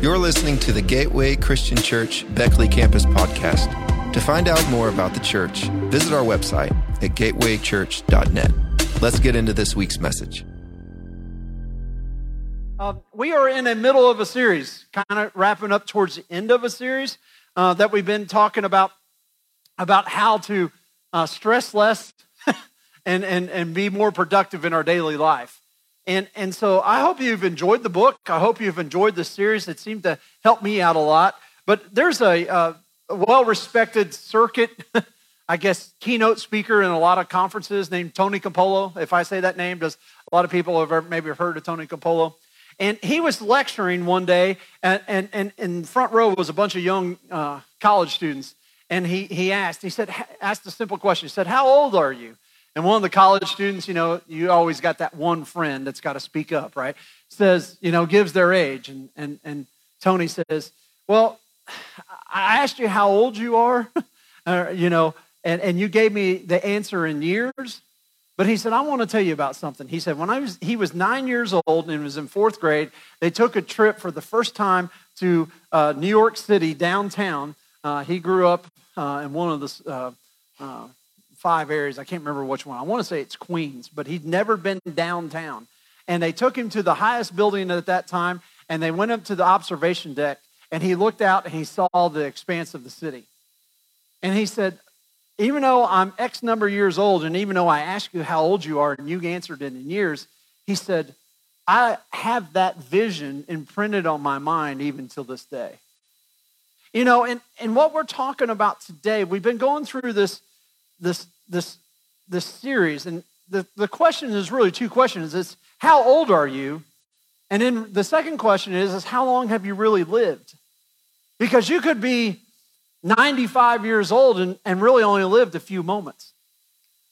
You're listening to the Gateway Christian Church Beckley Campus podcast. To find out more about the church, visit our website at gatewaychurch.net. Let's get into this week's message. Um, we are in the middle of a series, kind of wrapping up towards the end of a series uh, that we've been talking about about how to uh, stress less and, and, and be more productive in our daily life. And, and so I hope you've enjoyed the book. I hope you've enjoyed the series. It seemed to help me out a lot. But there's a, uh, well respected circuit, I guess, keynote speaker in a lot of conferences named Tony Campolo. If I say that name, does a lot of people have maybe have heard of Tony Campolo? And he was lecturing one day, and, and, and in front row was a bunch of young uh, college students. And he, he asked, he said, asked a simple question. He said, How old are you? And one of the college students, you know, you always got that one friend that's got to speak up, right? Says, you know, gives their age. And, and, and Tony says, Well, I asked you how old you are, uh, you know, and, and you gave me the answer in years. But he said, I want to tell you about something. He said, when I was, he was nine years old and was in fourth grade, they took a trip for the first time to uh, New York City downtown. Uh, he grew up uh, in one of the uh, uh, five areas. I can't remember which one. I want to say it's Queens, but he'd never been downtown. And they took him to the highest building at that time, and they went up to the observation deck, and he looked out and he saw the expanse of the city. And he said, even though I'm X number of years old, and even though I asked you how old you are and you answered it in years, he said, I have that vision imprinted on my mind even till this day. You know, and, and what we're talking about today, we've been going through this this this this series, and the, the question is really two questions. It's how old are you? And then the second question is, is how long have you really lived? Because you could be 95 years old and, and really only lived a few moments.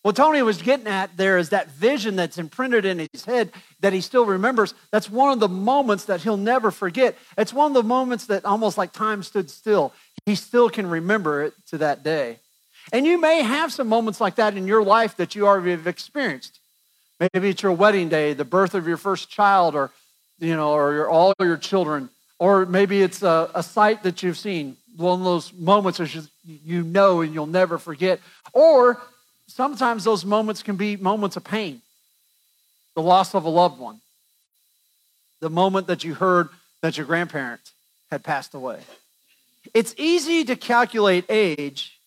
What Tony was getting at there is that vision that's imprinted in his head that he still remembers. That's one of the moments that he'll never forget. It's one of the moments that almost like time stood still. He still can remember it to that day. And you may have some moments like that in your life that you already have experienced. Maybe it's your wedding day, the birth of your first child, or you know, or your, all your children, or maybe it's a, a sight that you've seen, one of those moments that you know and you'll never forget. Or sometimes those moments can be moments of pain, the loss of a loved one, the moment that you heard that your grandparent had passed away. It's easy to calculate age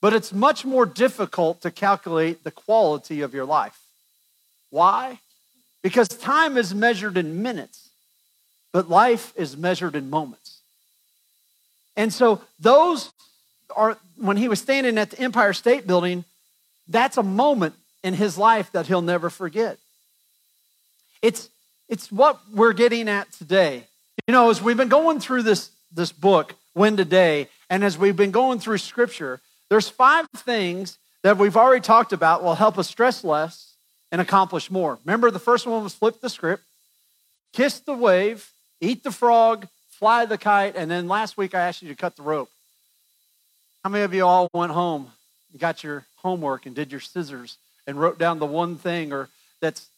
but it's much more difficult to calculate the quality of your life. Why? Because time is measured in minutes, but life is measured in moments. And so, those are, when he was standing at the Empire State Building, that's a moment in his life that he'll never forget. It's, it's what we're getting at today. You know, as we've been going through this, this book, When Today, and as we've been going through scripture, there's five things that we've already talked about will help us stress less and accomplish more. Remember, the first one was flip the script, kiss the wave, eat the frog, fly the kite, and then last week I asked you to cut the rope. How many of you all went home, got your homework, and did your scissors and wrote down the one thing or that's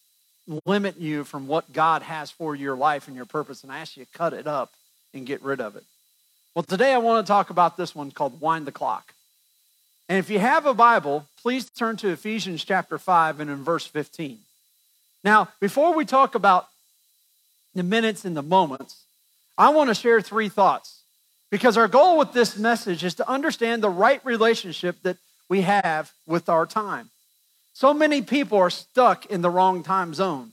limit you from what God has for your life and your purpose, and I asked you to cut it up and get rid of it? Well, today I want to talk about this one called Wind the Clock. And if you have a Bible, please turn to Ephesians chapter 5 and in verse 15. Now, before we talk about the minutes and the moments, I want to share three thoughts because our goal with this message is to understand the right relationship that we have with our time. So many people are stuck in the wrong time zone.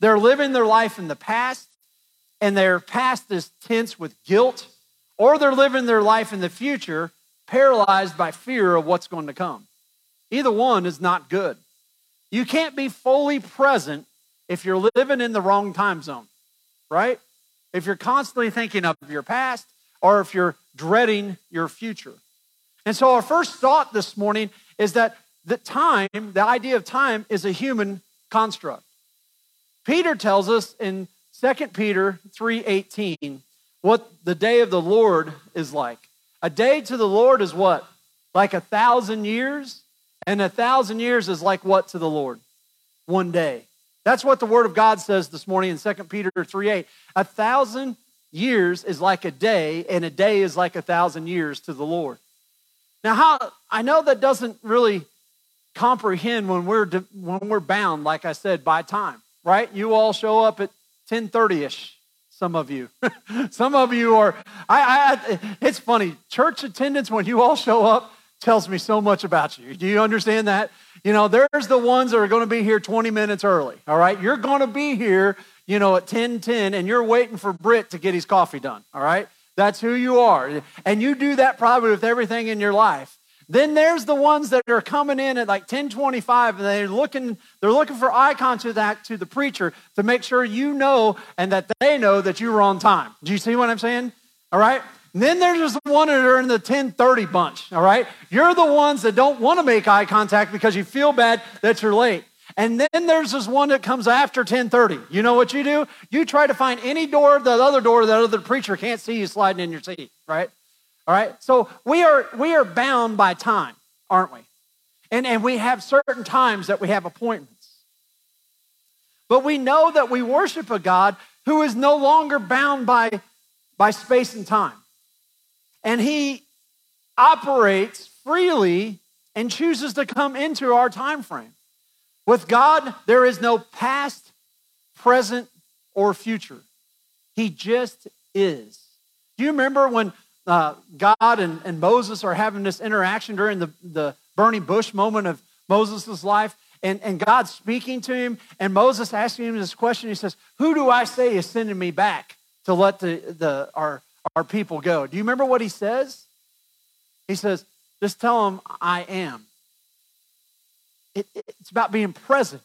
They're living their life in the past, and their past is tense with guilt, or they're living their life in the future paralyzed by fear of what's going to come. Either one is not good. You can't be fully present if you're living in the wrong time zone, right? If you're constantly thinking of your past or if you're dreading your future. And so, our first thought this morning is that the time, the idea of time, is a human construct. Peter tells us in 2 Peter 3:18 what the day of the Lord is like. A day to the Lord is what? Like a thousand years? And a thousand years is like what to the Lord? One day. That's what the Word of God says this morning in 2 Peter 3 8. A thousand years is like a day, and a day is like a thousand years to the Lord. Now, how I know that doesn't really comprehend when we're when we're bound, like I said, by time, right? You all show up at 10:30ish. Some of you, some of you are. I, I. It's funny. Church attendance when you all show up tells me so much about you. Do you understand that? You know, there's the ones that are going to be here 20 minutes early. All right, you're going to be here you know, at 10:10 and you're waiting for Britt to get his coffee done, all right? That's who you are. And you do that probably with everything in your life. Then there's the ones that are coming in at like 1025 and they're looking, they're looking for eye contact to the preacher to make sure you know and that they know that you were on time. Do you see what I'm saying? All right? And then there's the one that are in the 1030 bunch, all right? You're the ones that don't want to make eye contact because you feel bad that you're late. And then there's this one that comes after 1030. You know what you do? You try to find any door, the other door that other preacher can't see you sliding in your seat, right? All right? So we are we are bound by time, aren't we? And, and we have certain times that we have appointments. But we know that we worship a God who is no longer bound by, by space and time. And he operates freely and chooses to come into our time frame. With God, there is no past, present, or future. He just is. Do you remember when uh, God and, and Moses are having this interaction during the, the burning bush moment of Moses' life? And, and God's speaking to him, and Moses asking him this question. He says, Who do I say is sending me back to let the, the, our, our people go? Do you remember what he says? He says, Just tell them I am. It, it's about being present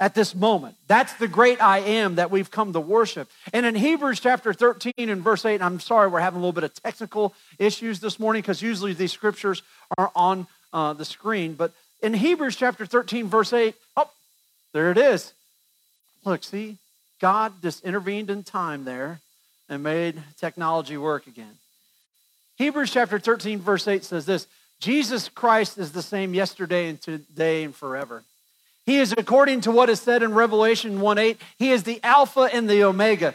at this moment. That's the great I am that we've come to worship. And in Hebrews chapter 13 and verse 8, I'm sorry we're having a little bit of technical issues this morning because usually these scriptures are on uh, the screen. But in Hebrews chapter 13, verse 8, oh, there it is. Look, see, God just intervened in time there and made technology work again. Hebrews chapter 13, verse 8 says this Jesus Christ is the same yesterday and today and forever. He is according to what is said in Revelation 1 8, he is the Alpha and the Omega.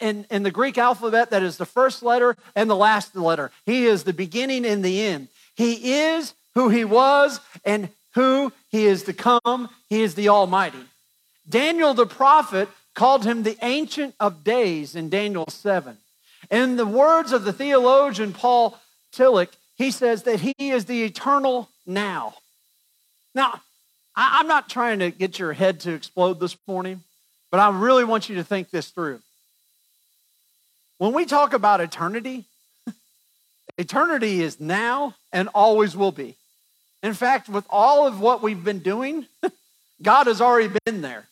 In, in the Greek alphabet, that is the first letter and the last letter. He is the beginning and the end. He is who he was and who he is to come. He is the Almighty. Daniel the prophet called him the Ancient of Days in Daniel 7. In the words of the theologian Paul Tillich, he says that he is the eternal now. Now, I'm not trying to get your head to explode this morning, but I really want you to think this through. When we talk about eternity, eternity is now and always will be. In fact, with all of what we've been doing, God has already been there.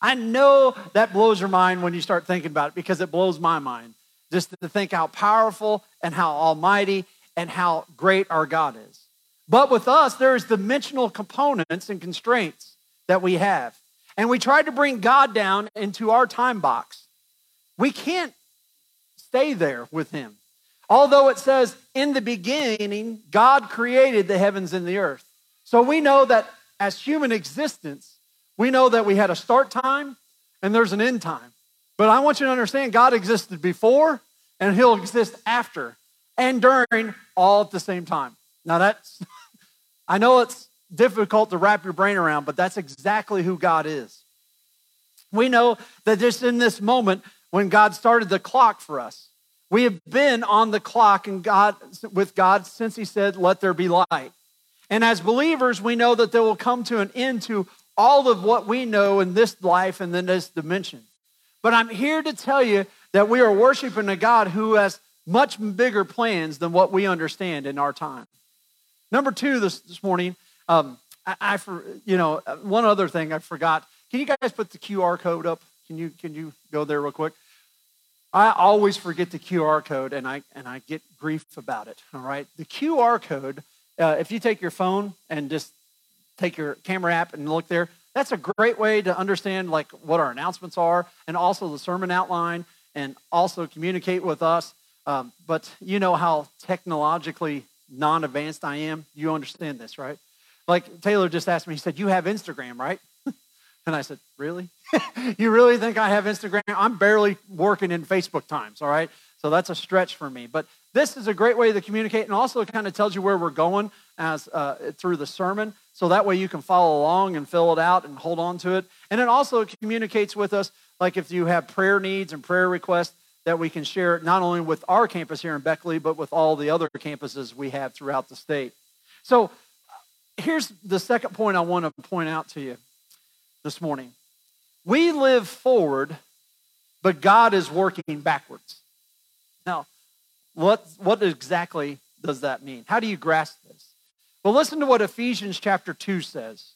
I know that blows your mind when you start thinking about it because it blows my mind just to think how powerful and how almighty and how great our God is. But with us, there's dimensional components and constraints that we have. And we try to bring God down into our time box. We can't stay there with Him. Although it says, in the beginning, God created the heavens and the earth. So we know that as human existence, we know that we had a start time and there's an end time. But I want you to understand God existed before and He'll exist after and during all at the same time. Now that's, I know it's difficult to wrap your brain around, but that's exactly who God is. We know that just in this moment when God started the clock for us, we have been on the clock and God with God since He said, "Let there be light." And as believers, we know that there will come to an end to all of what we know in this life and in this dimension. But I'm here to tell you that we are worshiping a God who has much bigger plans than what we understand in our time. Number two this, this morning, um, I, I, for, you know, uh, one other thing I forgot. Can you guys put the QR code up? Can you, can you go there real quick? I always forget the QR code and I, and I get grief about it. All right. The QR code, uh, if you take your phone and just take your camera app and look there, that's a great way to understand like what our announcements are and also the sermon outline and also communicate with us um, but you know how technologically non advanced I am. You understand this, right? Like Taylor just asked me, he said, You have Instagram, right? And I said, Really? you really think I have Instagram? I'm barely working in Facebook times, all right? So that's a stretch for me. But this is a great way to communicate and also kind of tells you where we're going as uh, through the sermon. So that way you can follow along and fill it out and hold on to it. And it also communicates with us, like if you have prayer needs and prayer requests, that we can share not only with our campus here in Beckley, but with all the other campuses we have throughout the state. So here's the second point I want to point out to you this morning. We live forward, but God is working backwards. Now, what, what exactly does that mean? How do you grasp this? Well, listen to what Ephesians chapter 2 says.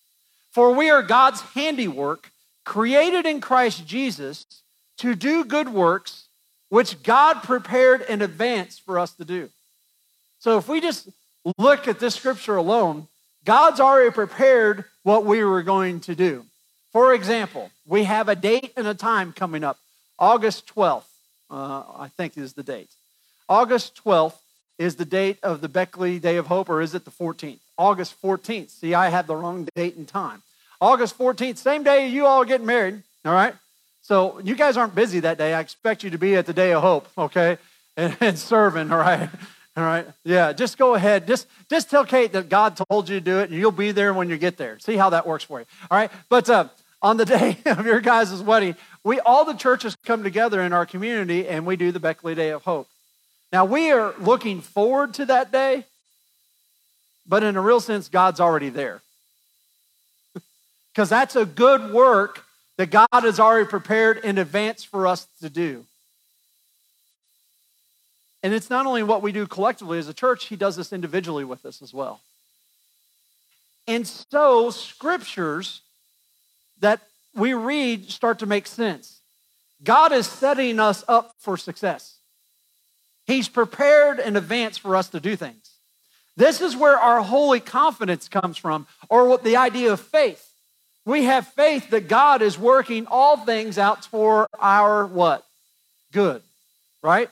For we are God's handiwork, created in Christ Jesus to do good works, which God prepared in advance for us to do. So if we just look at this scripture alone, God's already prepared what we were going to do. For example, we have a date and a time coming up. August 12th, uh, I think is the date. August 12th is the date of the Beckley Day of Hope, or is it the 14th? August 14th. See, I had the wrong date and time. August 14th, same day you all get married, all right? So you guys aren't busy that day. I expect you to be at the Day of Hope, okay? And, and serving, all right? All right? Yeah, just go ahead. Just, just tell Kate that God told you to do it, and you'll be there when you get there. See how that works for you, all right? But uh, on the day of your guys' wedding, we all the churches come together in our community, and we do the Beckley Day of Hope. Now, we are looking forward to that day, but in a real sense, God's already there. Because that's a good work that God has already prepared in advance for us to do. And it's not only what we do collectively as a church, He does this individually with us as well. And so, scriptures that we read start to make sense. God is setting us up for success. He's prepared in advance for us to do things. This is where our holy confidence comes from, or what the idea of faith. We have faith that God is working all things out for our what? Good. Right?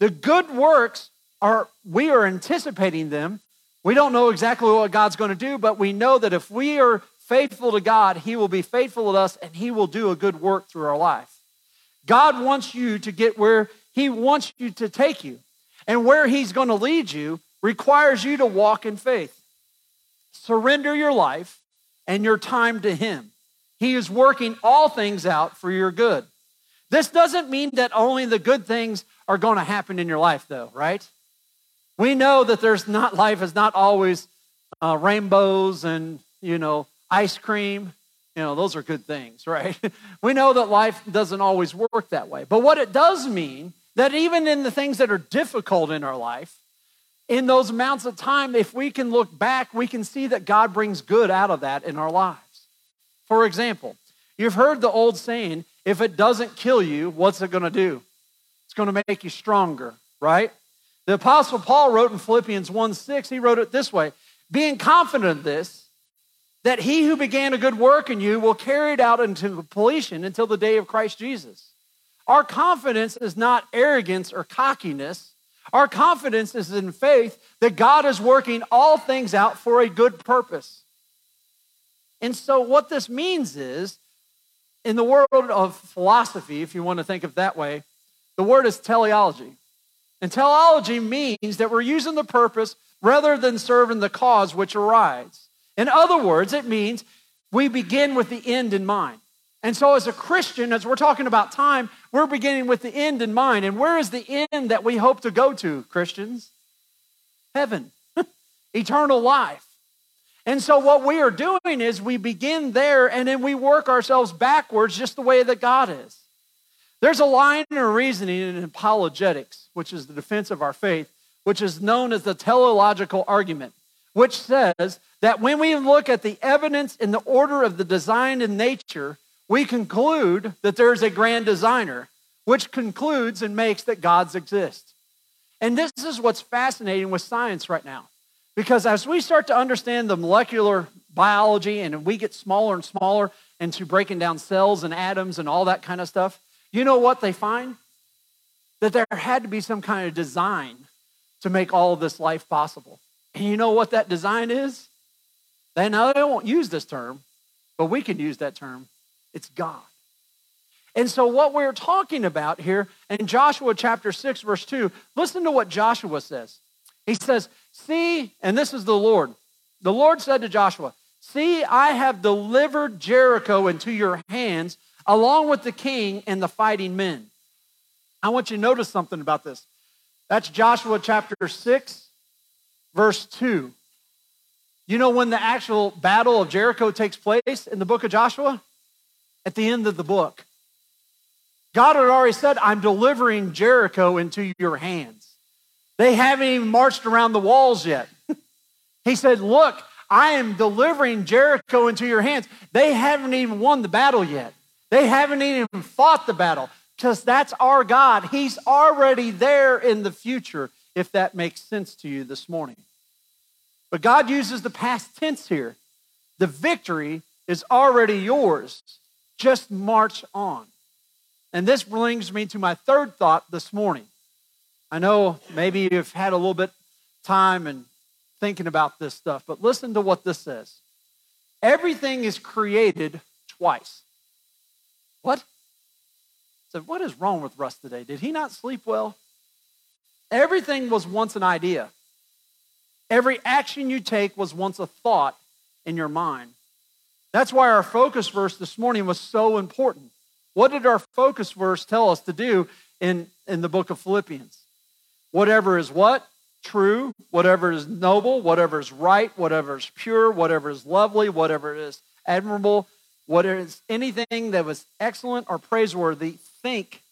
The good works are we are anticipating them. We don't know exactly what God's going to do, but we know that if we are faithful to God, He will be faithful to us and He will do a good work through our life. God wants you to get where he wants you to take you. And where He's going to lead you requires you to walk in faith. Surrender your life and your time to Him. He is working all things out for your good. This doesn't mean that only the good things are going to happen in your life, though, right? We know that there's not life is not always uh, rainbows and you know ice cream. You know those are good things, right? we know that life doesn't always work that way. But what it does mean that even in the things that are difficult in our life, in those amounts of time, if we can look back, we can see that God brings good out of that in our lives. For example, you've heard the old saying, if it doesn't kill you, what's it going to do? It's going to make you stronger, right? The Apostle Paul wrote in Philippians 1 6, he wrote it this way Being confident of this, that he who began a good work in you will carry it out into completion until the day of Christ Jesus. Our confidence is not arrogance or cockiness. Our confidence is in faith that God is working all things out for a good purpose. And so, what this means is, in the world of philosophy, if you want to think of that way, the word is teleology. And teleology means that we're using the purpose rather than serving the cause which arises. In other words, it means we begin with the end in mind. And so, as a Christian, as we're talking about time, we're beginning with the end in mind. And where is the end that we hope to go to, Christians? Heaven, eternal life. And so, what we are doing is we begin there and then we work ourselves backwards just the way that God is. There's a line of reasoning in apologetics, which is the defense of our faith, which is known as the teleological argument, which says that when we look at the evidence in the order of the design in nature, we conclude that there's a grand designer, which concludes and makes that gods exist. And this is what's fascinating with science right now. Because as we start to understand the molecular biology and we get smaller and smaller into breaking down cells and atoms and all that kind of stuff, you know what they find? That there had to be some kind of design to make all of this life possible. And you know what that design is? They now they won't use this term, but we can use that term. It's God. And so, what we're talking about here in Joshua chapter 6, verse 2, listen to what Joshua says. He says, See, and this is the Lord. The Lord said to Joshua, See, I have delivered Jericho into your hands, along with the king and the fighting men. I want you to notice something about this. That's Joshua chapter 6, verse 2. You know when the actual battle of Jericho takes place in the book of Joshua? At the end of the book. God had already said, I'm delivering Jericho into your hands. They haven't even marched around the walls yet. he said, Look, I am delivering Jericho into your hands. They haven't even won the battle yet. They haven't even fought the battle because that's our God. He's already there in the future, if that makes sense to you this morning. But God uses the past tense here. The victory is already yours. Just march on. And this brings me to my third thought this morning. I know maybe you've had a little bit time and thinking about this stuff, but listen to what this says. Everything is created twice. What? So, what is wrong with Russ today? Did he not sleep well? Everything was once an idea. Every action you take was once a thought in your mind. That's why our focus verse this morning was so important. What did our focus verse tell us to do in, in the book of Philippians? Whatever is what? True. Whatever is noble, whatever is right, whatever is pure, whatever is lovely, whatever is admirable, whatever is anything that was excellent or praiseworthy, think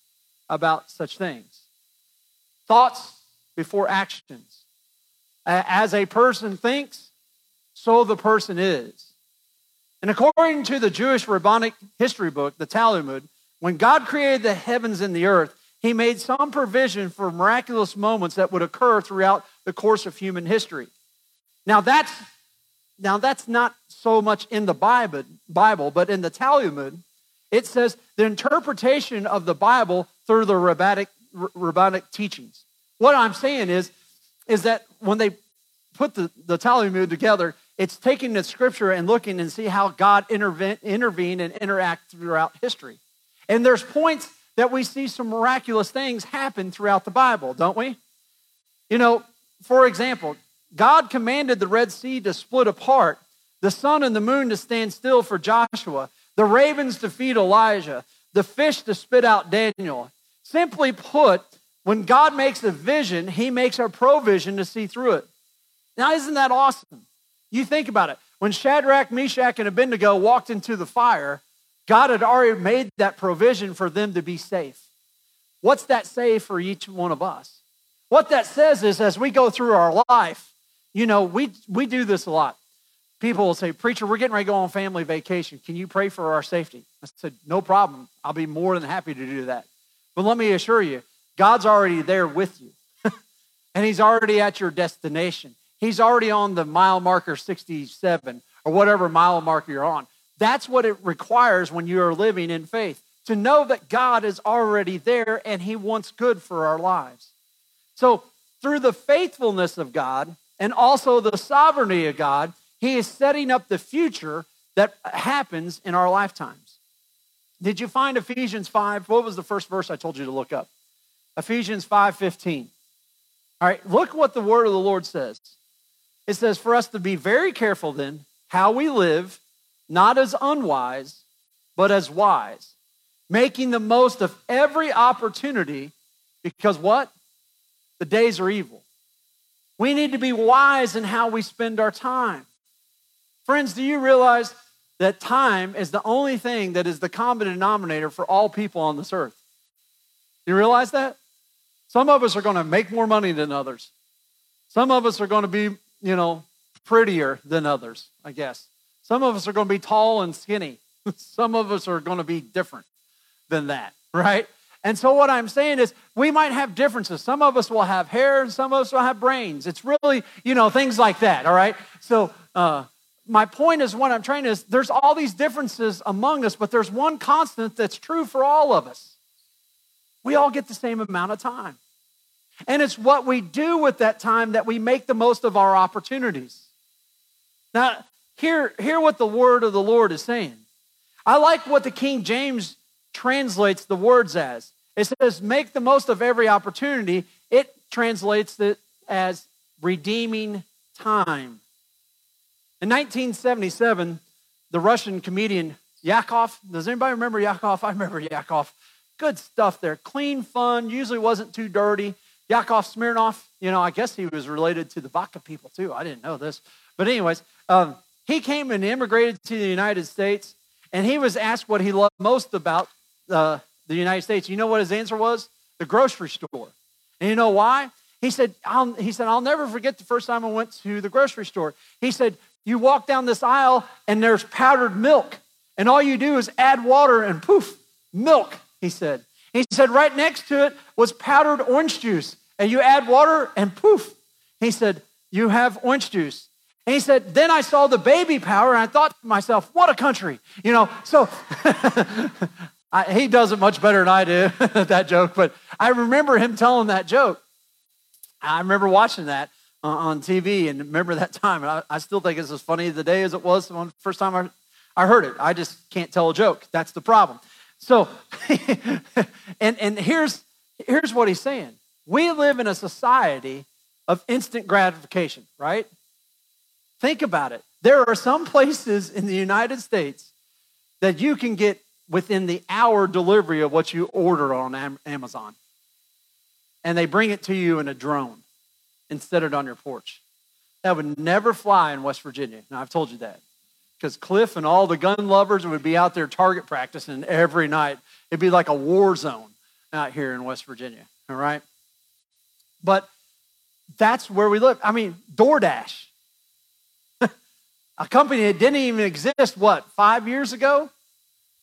about such things. Thoughts before actions. As a person thinks, so the person is. And according to the Jewish rabbinic history book, the Talmud, when God created the heavens and the earth, he made some provision for miraculous moments that would occur throughout the course of human history. Now that's now that's not so much in the Bible, Bible, but in the Talmud, it says the interpretation of the Bible through the rabbinic, rabbinic teachings. What I'm saying is, is that when they put the, the Talmud together, it's taking the scripture and looking and see how God intervene, intervened and interact throughout history. And there's points that we see some miraculous things happen throughout the Bible, don't we? You know, for example, God commanded the Red Sea to split apart, the sun and the moon to stand still for Joshua, the ravens to feed Elijah, the fish to spit out Daniel. Simply put, when God makes a vision, he makes a provision to see through it. Now, isn't that awesome? You think about it. When Shadrach, Meshach, and Abednego walked into the fire, God had already made that provision for them to be safe. What's that say for each one of us? What that says is as we go through our life, you know, we, we do this a lot. People will say, Preacher, we're getting ready to go on family vacation. Can you pray for our safety? I said, No problem. I'll be more than happy to do that. But let me assure you, God's already there with you, and He's already at your destination. He's already on the mile marker 67 or whatever mile marker you're on. That's what it requires when you are living in faith to know that God is already there and He wants good for our lives. So, through the faithfulness of God and also the sovereignty of God, He is setting up the future that happens in our lifetimes. Did you find Ephesians 5? What was the first verse I told you to look up? Ephesians 5:15. All right, look what the word of the Lord says. It says for us to be very careful then how we live not as unwise, but as wise, making the most of every opportunity because what? The days are evil. We need to be wise in how we spend our time. Friends, do you realize that time is the only thing that is the common denominator for all people on this earth? You realize that? Some of us are going to make more money than others. Some of us are going to be, you know, prettier than others, I guess. Some of us are going to be tall and skinny. Some of us are going to be different than that, right? And so what I'm saying is we might have differences. Some of us will have hair and some of us will have brains. It's really, you know, things like that, all right? So uh, my point is what I'm trying to is there's all these differences among us, but there's one constant that's true for all of us. We all get the same amount of time. And it's what we do with that time that we make the most of our opportunities. Now, hear, hear what the word of the Lord is saying. I like what the King James translates the words as. It says, make the most of every opportunity. It translates it as redeeming time. In 1977, the Russian comedian Yakov, does anybody remember Yakov? I remember Yakov. Good stuff there. Clean, fun, usually wasn't too dirty. Yakov Smirnoff, you know, I guess he was related to the vodka people too. I didn't know this. But, anyways, um, he came and immigrated to the United States, and he was asked what he loved most about uh, the United States. You know what his answer was? The grocery store. And you know why? He said, I'll, he said, I'll never forget the first time I went to the grocery store. He said, you walk down this aisle and there's powdered milk. And all you do is add water and poof, milk, he said. He said, right next to it was powdered orange juice. And you add water and poof. He said, you have orange juice. And he said, then I saw the baby power and I thought to myself, what a country. You know, so I, he does it much better than I do, that joke. But I remember him telling that joke. I remember watching that on TV and remember that time. And I, I, still think it's as funny today as it was the first time I, I heard it. I just can't tell a joke. That's the problem. So, and, and here's, here's what he's saying. We live in a society of instant gratification, right? Think about it. There are some places in the United States that you can get within the hour delivery of what you order on Amazon. And they bring it to you in a drone set it on your porch. That would never fly in West Virginia. Now, I've told you that. Because Cliff and all the gun lovers would be out there target practicing every night. It'd be like a war zone out here in West Virginia, all right? But that's where we live. I mean, DoorDash, a company that didn't even exist, what, five years ago?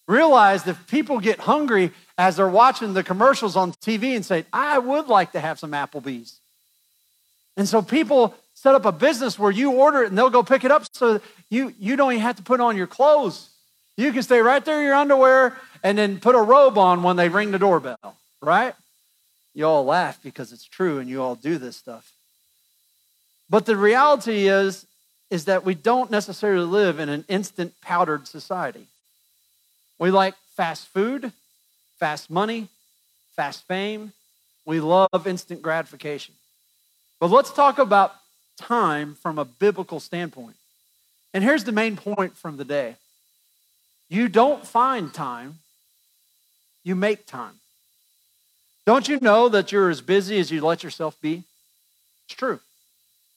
realized if people get hungry as they're watching the commercials on TV and say, I would like to have some Applebee's. And so people set up a business where you order it and they'll go pick it up so you, you don't even have to put on your clothes. You can stay right there in your underwear and then put a robe on when they ring the doorbell, right? You all laugh because it's true and you all do this stuff. But the reality is, is that we don't necessarily live in an instant powdered society. We like fast food, fast money, fast fame. We love instant gratification. But let's talk about time from a biblical standpoint. And here's the main point from the day you don't find time, you make time. Don't you know that you're as busy as you let yourself be? It's true.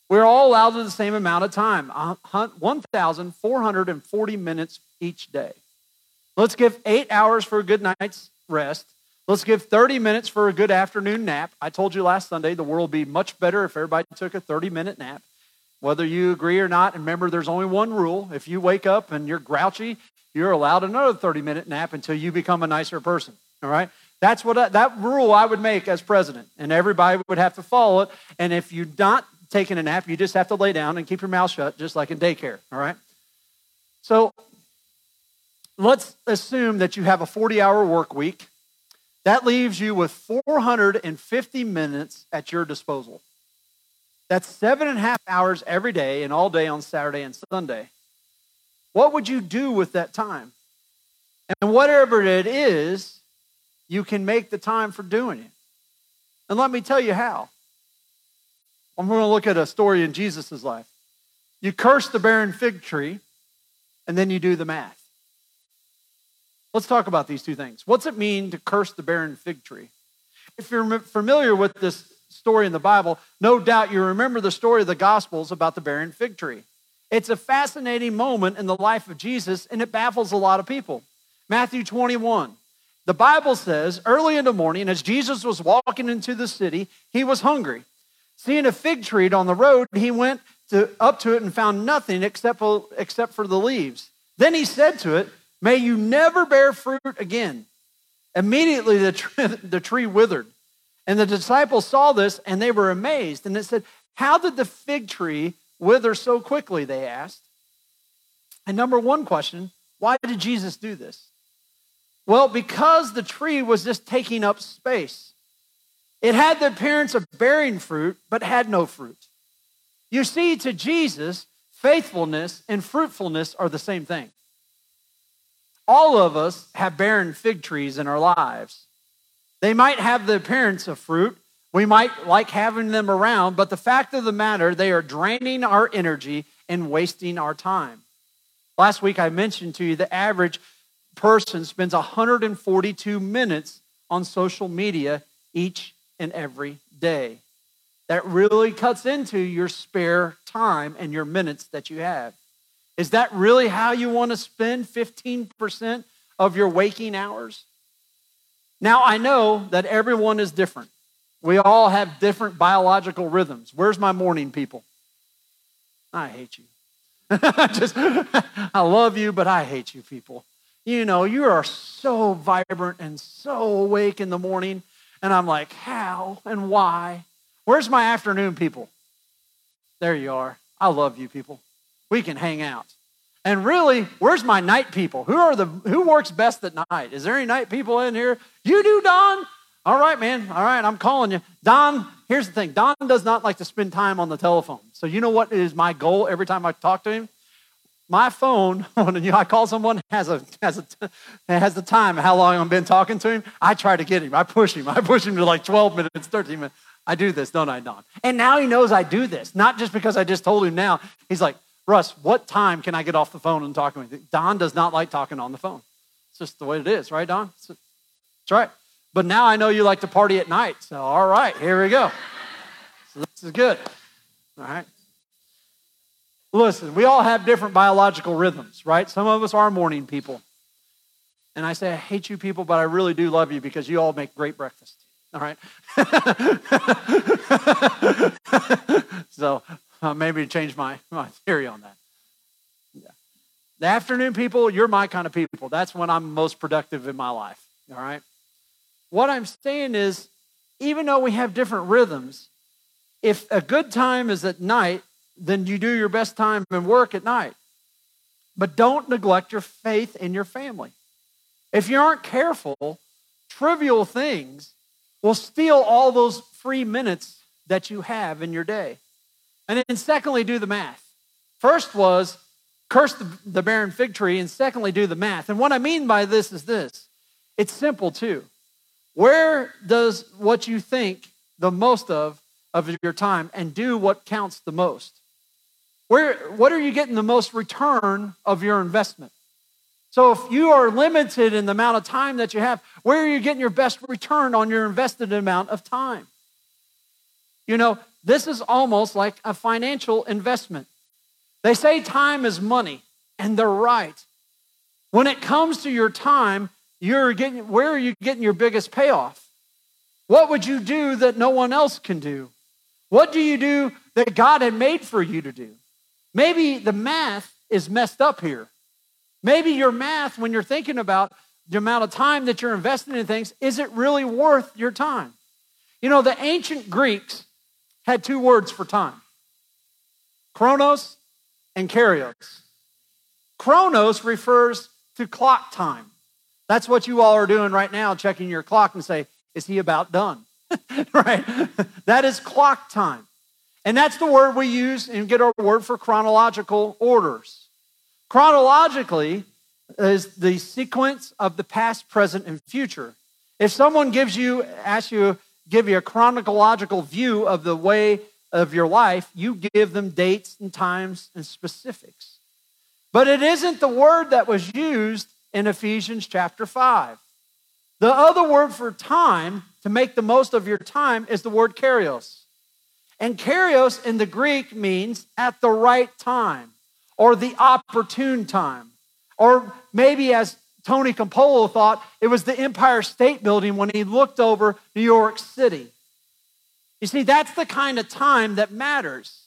We're all allowed the same amount of time 1,440 minutes each day. Let's give eight hours for a good night's rest. Let's give 30 minutes for a good afternoon nap. I told you last Sunday the world would be much better if everybody took a 30 minute nap. Whether you agree or not, and remember there's only one rule. If you wake up and you're grouchy, you're allowed another 30 minute nap until you become a nicer person. All right? That's what I, that rule I would make as president, and everybody would have to follow it. And if you're not taking a nap, you just have to lay down and keep your mouth shut, just like in daycare. All right? So let's assume that you have a 40 hour work week. That leaves you with 450 minutes at your disposal. That's seven and a half hours every day and all day on Saturday and Sunday. What would you do with that time? And whatever it is, you can make the time for doing it. And let me tell you how. I'm going to look at a story in Jesus' life. You curse the barren fig tree, and then you do the math. Let's talk about these two things. What's it mean to curse the barren fig tree? If you're familiar with this story in the Bible, no doubt you remember the story of the Gospels about the barren fig tree. It's a fascinating moment in the life of Jesus, and it baffles a lot of people. Matthew 21. The Bible says, early in the morning, as Jesus was walking into the city, he was hungry. Seeing a fig tree on the road, he went to, up to it and found nothing except except for the leaves. Then he said to it, May you never bear fruit again. Immediately the tree, the tree withered. And the disciples saw this and they were amazed. And it said, How did the fig tree wither so quickly? They asked. And number one question why did Jesus do this? Well, because the tree was just taking up space. It had the appearance of bearing fruit, but had no fruit. You see, to Jesus, faithfulness and fruitfulness are the same thing. All of us have barren fig trees in our lives. They might have the appearance of fruit. We might like having them around, but the fact of the matter, they are draining our energy and wasting our time. Last week I mentioned to you the average person spends 142 minutes on social media each and every day. That really cuts into your spare time and your minutes that you have. Is that really how you want to spend 15% of your waking hours? Now, I know that everyone is different. We all have different biological rhythms. Where's my morning people? I hate you. Just, I love you, but I hate you people. You know, you are so vibrant and so awake in the morning. And I'm like, how and why? Where's my afternoon people? There you are. I love you people. We can hang out. And really, where's my night people? Who are the who works best at night? Is there any night people in here? You do, Don? All right, man. All right, I'm calling you. Don, here's the thing. Don does not like to spend time on the telephone. So you know what is my goal every time I talk to him? My phone, when I call someone, has a has a has the time how long I've been talking to him. I try to get him. I push him. I push him to like 12 minutes, 13 minutes. I do this, don't I, Don? And now he knows I do this, not just because I just told him now. He's like, Russ, what time can I get off the phone and talk with you? Don does not like talking on the phone. It's just the way it is, right, Don? That's right. But now I know you like to party at night. So, all right, here we go. So, this is good. All right. Listen, we all have different biological rhythms, right? Some of us are morning people. And I say, I hate you people, but I really do love you because you all make great breakfast. All right. so uh, maybe change my, my theory on that. Yeah. The afternoon people, you're my kind of people. That's when I'm most productive in my life. All right. What I'm saying is, even though we have different rhythms, if a good time is at night, then you do your best time and work at night. But don't neglect your faith in your family. If you aren't careful, trivial things will steal all those free minutes that you have in your day. And then, secondly, do the math. First was curse the, barren fig tree, and secondly, do the math. And what I mean by this is this it's simple too. Where does what you think the most of of your time and do what counts the most? Where what are you getting the most return of your investment? So if you are limited in the amount of time that you have, where are you getting your best return on your invested amount of time? You know, this is almost like a financial investment. They say time is money, and they're right. When it comes to your time, you're getting where are you getting your biggest payoff? What would you do that no one else can do? What do you do that God had made for you to do? Maybe the math is messed up here. Maybe your math, when you're thinking about the amount of time that you're investing in things, is it really worth your time? You know, the ancient Greeks had two words for time chronos and kairos. Chronos refers to clock time. That's what you all are doing right now, checking your clock and say, is he about done? right? that is clock time. And that's the word we use and get our word for chronological orders. Chronologically is the sequence of the past, present, and future. If someone gives you, asks you, give you a chronological view of the way of your life, you give them dates and times and specifics. But it isn't the word that was used in Ephesians chapter 5. The other word for time, to make the most of your time, is the word kairos. And kairos in the Greek means at the right time or the opportune time. Or maybe as Tony Campolo thought it was the Empire State Building when he looked over New York City. You see, that's the kind of time that matters.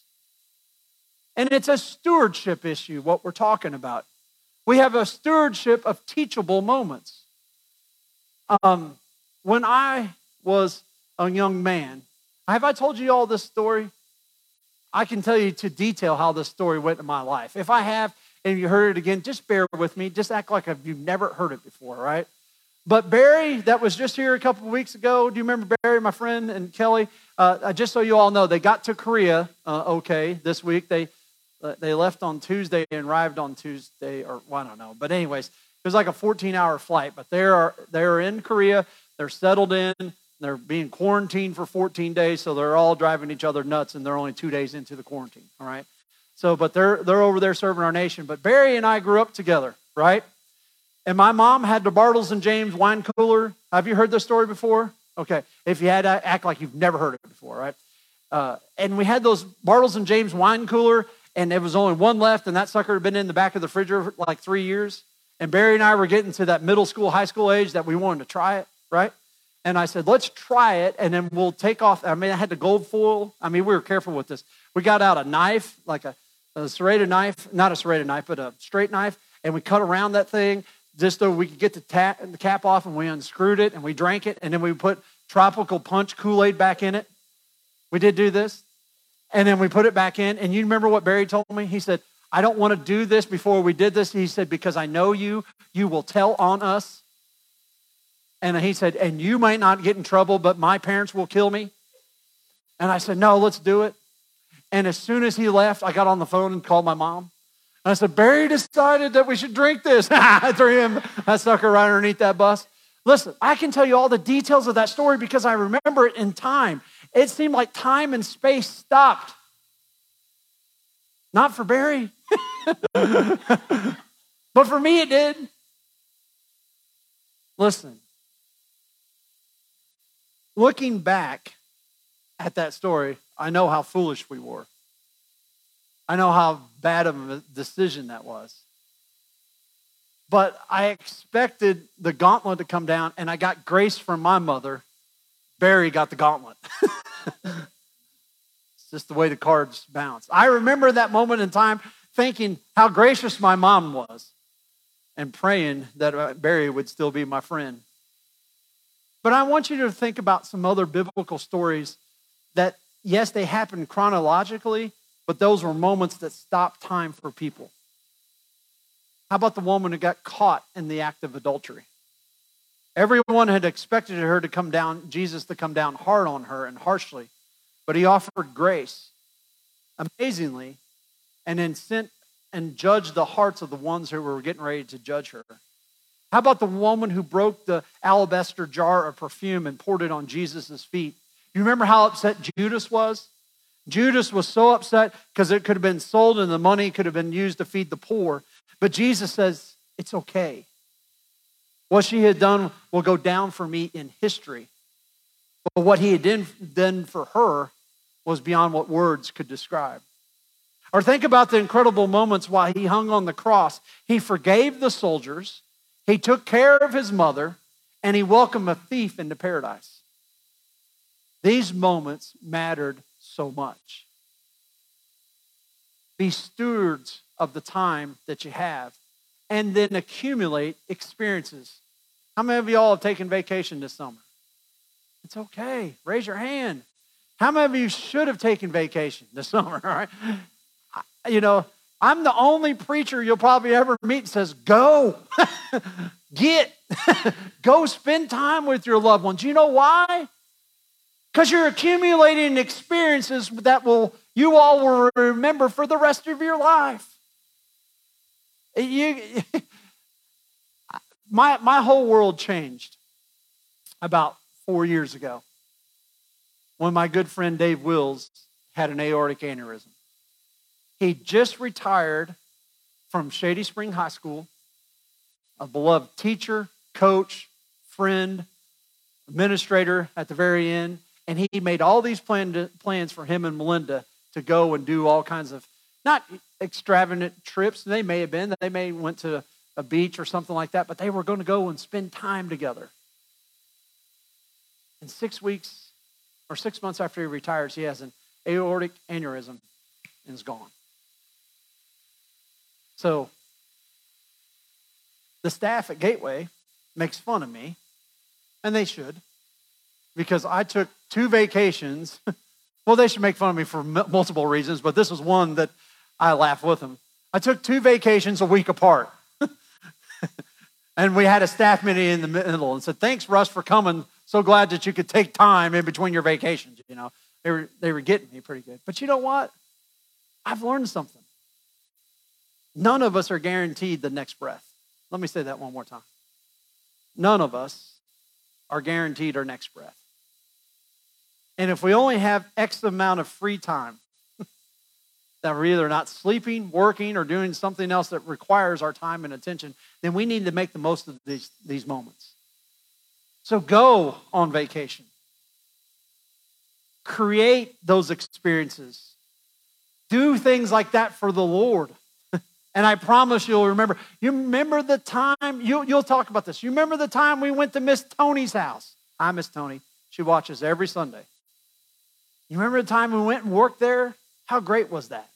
And it's a stewardship issue, what we're talking about. We have a stewardship of teachable moments. Um, when I was a young man, have I told you all this story? I can tell you to detail how this story went in my life. If I have, and you heard it again, just bear with me. Just act like you've never heard it before, right? But Barry, that was just here a couple of weeks ago. Do you remember Barry, my friend, and Kelly? Uh, uh, just so you all know, they got to Korea uh, okay this week. They Uh, they left on Tuesday and arrived on Tuesday, or well, I don't know. But anyways, it was like a 14-hour flight. But they are they are in Korea. They're settled in. They're being quarantined for 14 days, so they're all driving each other nuts, and they're only two days into the quarantine. All right. So, but they're they're over there serving our nation. But Barry and I grew up together, right? And my mom had the Bartles and Jaymes wine cooler. Have you heard this story before? Okay. If you had, act like you've never heard it before, right? Uh, and we had those Bartles and Jaymes wine cooler, and there was only one left, and that sucker had been in the back of the refrigerator for like three years. And Barry and I were getting to that middle school, high school age that we wanted to try it, right? And I said, let's try it, and then we'll take off. I mean, I had the gold foil. I mean, we were careful with this. We got out a knife, like a, a serrated knife, not a serrated knife, but a straight knife, and we cut around that thing just so we could get the, tap, the cap off, and we unscrewed it, and we drank it, and then we put tropical punch Kool-Aid back in it. We did do this. And then we put it back in. And you remember what Barry told me? He said, I don't want to do this before we did this. He said, because I know you, you will tell on us. And he said, and you might not get in trouble, but my parents will kill me. And I said, no, let's do it. And as soon as he left, I got on the phone and called my mom. And I said, Barry decided that we should drink this. I threw him, that sucker right underneath that bus. Listen, I can tell you all the details of that story because I remember it in time. It seemed like time and space stopped. Not for Barry, but for me it did. Listen, looking back at that story, I know how foolish we were. I know how bad of a decision that was. But I expected the gauntlet to come down, and I got grace from my mother. Barry got the gauntlet. it's just the way the cards bounce. I remember that moment in time thinking how gracious my mom was and praying that uh, Barry would still be my friend. But I want you to think about some other biblical stories yes, they happened chronologically, but those were moments that stopped time for people. How about the woman who got caught in the act of adultery? Everyone had expected her to come down, Jesus to come down hard on her and harshly, but he offered grace amazingly and then sent and judged the hearts of the ones who were getting ready to judge her. How about the woman who broke the alabaster jar of perfume and poured it on Jesus' feet? You remember how upset Judas was? Judas was so upset because it could have been sold and the money could have been used to feed the poor. But Jesus says, it's okay. What she had done will go down for me in history. But what he had done for her was beyond what words could describe. Or think about the incredible moments while he hung on the cross. He forgave the soldiers, he took care of his mother, and he welcomed a thief into paradise. These moments mattered so much. Be stewards of the time that you have and then accumulate experiences. How many of y'all have taken vacation this summer? It's okay. Raise your hand. How many of you should have taken vacation this summer? All right. You know, I'm the only preacher you'll probably ever meet that says, go, get, go spend time with your loved ones. You know why? Because you're accumulating experiences that will you all will remember for the rest of your life. You, my, my whole world changed about four years ago when my good friend Dave Wills had an aortic aneurysm. He just retired from Shady Spring High School, a beloved teacher, coach, friend, administrator at the very end, and he made all these plan plans for him and Melinda to go and do all kinds of not extravagant trips. They may have been. that They may went to a beach or something like that, but they were going to go and spend time together. In six weeks or six months after he retires, he has an aortic aneurysm and is gone. So the staff at Gateway makes fun of me, and they should, because I took two vacations. well, they should make fun of me for multiple reasons, but this was one that I laughed with them. I took two vacations a week apart. and we had a staff meeting in the middle and said, Thanks, Russ, for coming. So glad that you could take time in between your vacations. You know, they were, they were getting me pretty good. But you know what? I've learned something. None of us are guaranteed the next breath. Let me say that one more time. None of us are guaranteed our next breath. And if we only have X amount of free time, that we're either not sleeping, working, or doing something else that requires our time and attention, then we need to make the most of these, these moments. So go on vacation. Create those experiences. Do things like that for the Lord. and I promise you'll remember. You remember the time, you, you'll talk about this. You remember the time we went to Miss Tony's house? Hi, Miss Tony. She watches every Sunday. You remember the time we went and worked there? How great was that?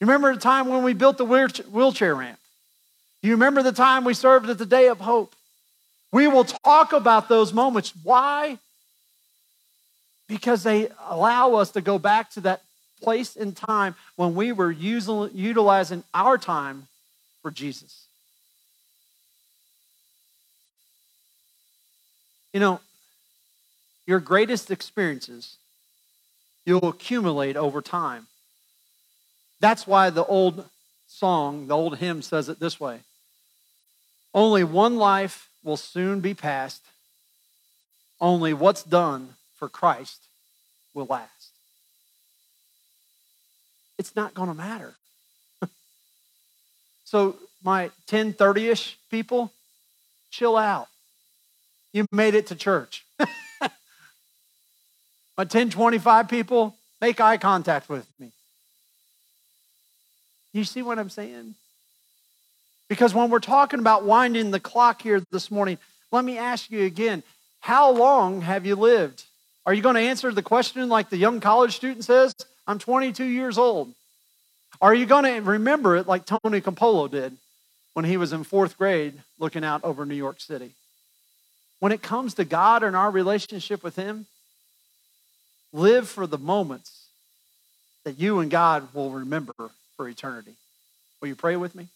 You remember the time when we built the wheelchair ramp? You remember the time we served at the Day of Hope? We will talk about those moments. Why? Because they allow us to go back to that place in time when we were using, utilizing our time for Jesus. You know, your greatest experiences you'll accumulate over time. That's why the old song, the old hymn says it this way Only one life will soon be past, only what's done for Christ will last. It's not going to matter. so, my 1030 ish people, chill out. You made it to church. my 1025 people, make eye contact with me. You see what I'm saying? Because when we're talking about winding the clock here this morning, let me ask you again how long have you lived? Are you going to answer the question like the young college student says? I'm 22 years old. Are you going to remember it like Tony Campolo did when he was in fourth grade looking out over New York City? When it comes to God and our relationship with Him, live for the moments that you and God will remember for eternity. Will you pray with me?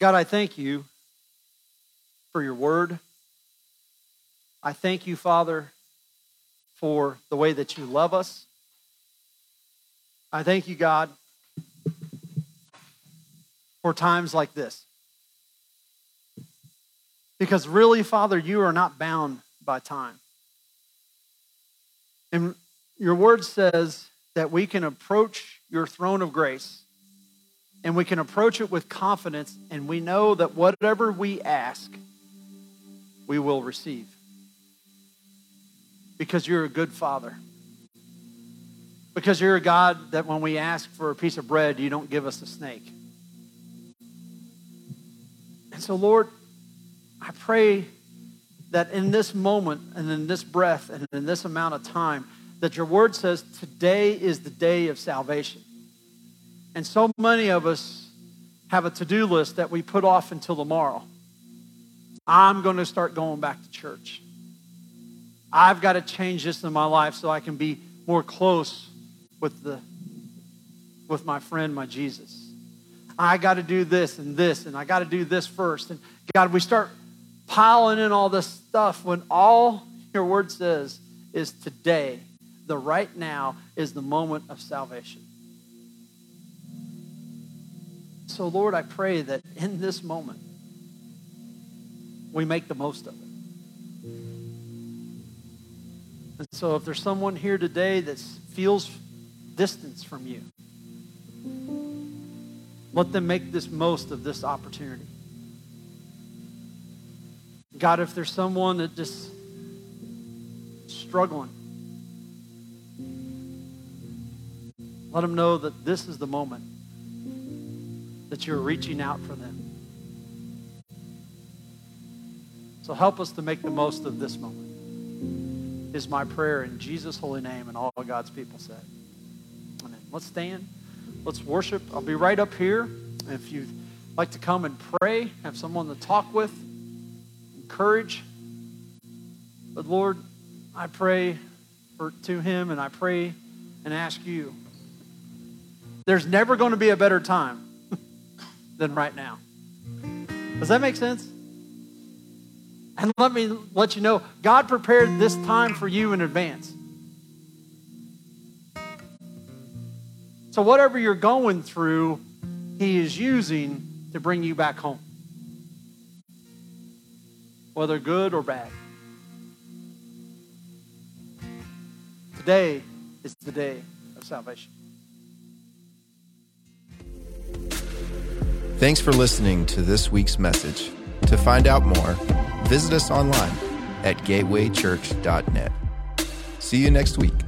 God, I thank you for your word. I thank you, Father, for the way that you love us. I thank you, God, for times like this. Because really, Father, you are not bound by time. And your word says that we can approach your throne of grace and we can approach it with confidence, and we know that whatever we ask, we will receive. Because you're a good father. Because you're a God that when we ask for a piece of bread, you don't give us a snake. And so, Lord, I pray that in this moment and in this breath and in this amount of time, that your word says today is the day of salvation. And so many of us have a to do list that we put off until tomorrow. I'm going to start going back to church. I've got to change this in my life so I can be more close with the with my friend, my Jesus. I got to do this and this, and I got to do this first. And God, we start piling in all this stuff when all your word says is today the right now is the moment of salvation. So, Lord, I pray that in this moment, we make the most of it. And so, if there's someone here today that feels distance from you, let them make this most of this opportunity. God, if there's someone that just struggling, Let them know that this is the moment that you're reaching out for them. So help us to make the most of this moment, is my prayer in Jesus' holy name, and all God's people said. Amen. Let's stand. Let's worship. I'll be right up here. If you'd like to come and pray, have someone to talk with, encourage. But Lord, I pray for, to him and I pray and ask you there's never going to be a better time than right now. Does that make sense? And let me let you know God prepared this time for you in advance. So, whatever you're going through, He is using to bring you back home, whether good or bad. Today is the day of salvation. Thanks for listening to this week's message. To find out more, visit us online at gatewaychurch.net. See you next week.